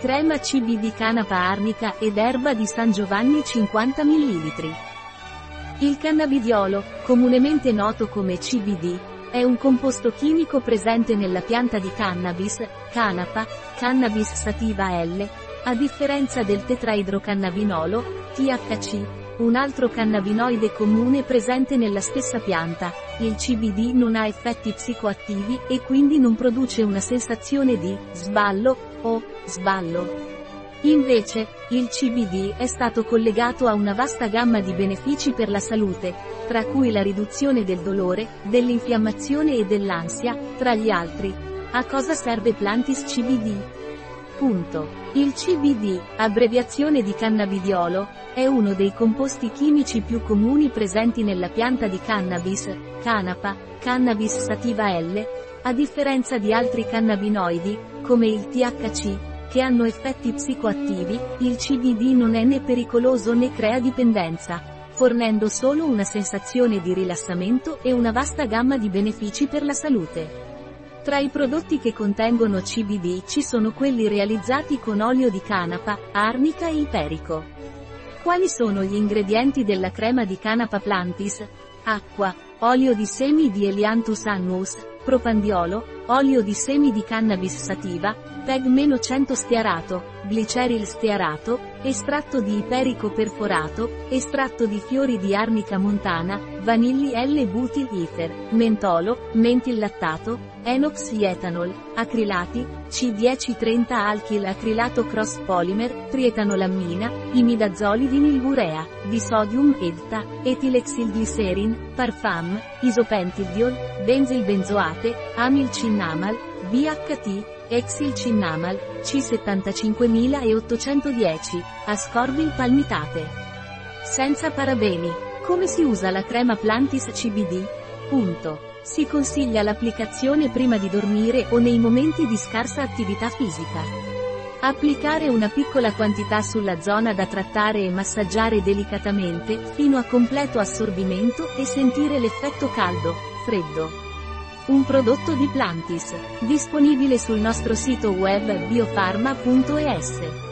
Crema CBD canapa arnica ed erba di San Giovanni 50 ml. Il cannabidiolo, comunemente noto come CBD, è un composto chimico presente nella pianta di cannabis, canapa, cannabis sativa L, a differenza del tetraidrocannabinolo, THC, un altro cannabinoide comune presente nella stessa pianta, il CBD non ha effetti psicoattivi e quindi non produce una sensazione di sballo o sballo. Invece, il CBD è stato collegato a una vasta gamma di benefici per la salute, tra cui la riduzione del dolore, dell'infiammazione e dell'ansia, tra gli altri. A cosa serve Plantis CBD? Punto. Il CBD, abbreviazione di cannabidiolo, è uno dei composti chimici più comuni presenti nella pianta di cannabis, canapa, cannabis sativa L, a differenza di altri cannabinoidi, come il THC, che hanno effetti psicoattivi, il CBD non è né pericoloso né crea dipendenza, fornendo solo una sensazione di rilassamento e una vasta gamma di benefici per la salute. Tra i prodotti che contengono CBD ci sono quelli realizzati con olio di canapa, arnica e iperico. Quali sono gli ingredienti della crema di canapa plantis? Acqua, olio di semi di Elianthus annus, propandiolo, olio di semi di cannabis sativa, PEG-100 stearato, gliceril stearato, estratto di iperico perforato, estratto di fiori di arnica montana, vanilli L-butyl ether, mentolo, mentil lattato, enox etanol, acrilati, C1030 alkyl acrilato cross polymer, trietanolamina, imidazoli vinilburea, disodium edta, etilexilglicerin, parfum, isopentildiol, benzilbenzoate, amilcinnamal, BHT, Exilcinnamal, C75810, ascorbil palmitate. Senza parabeni. Come si usa la crema Plantis CBD? Punto. Si consiglia l'applicazione prima di dormire o nei momenti di scarsa attività fisica. Applicare una piccola quantità sulla zona da trattare e massaggiare delicatamente, fino a completo assorbimento e sentire l'effetto caldo, freddo. Un prodotto di Plantis, disponibile sul nostro sito web biofarma.es.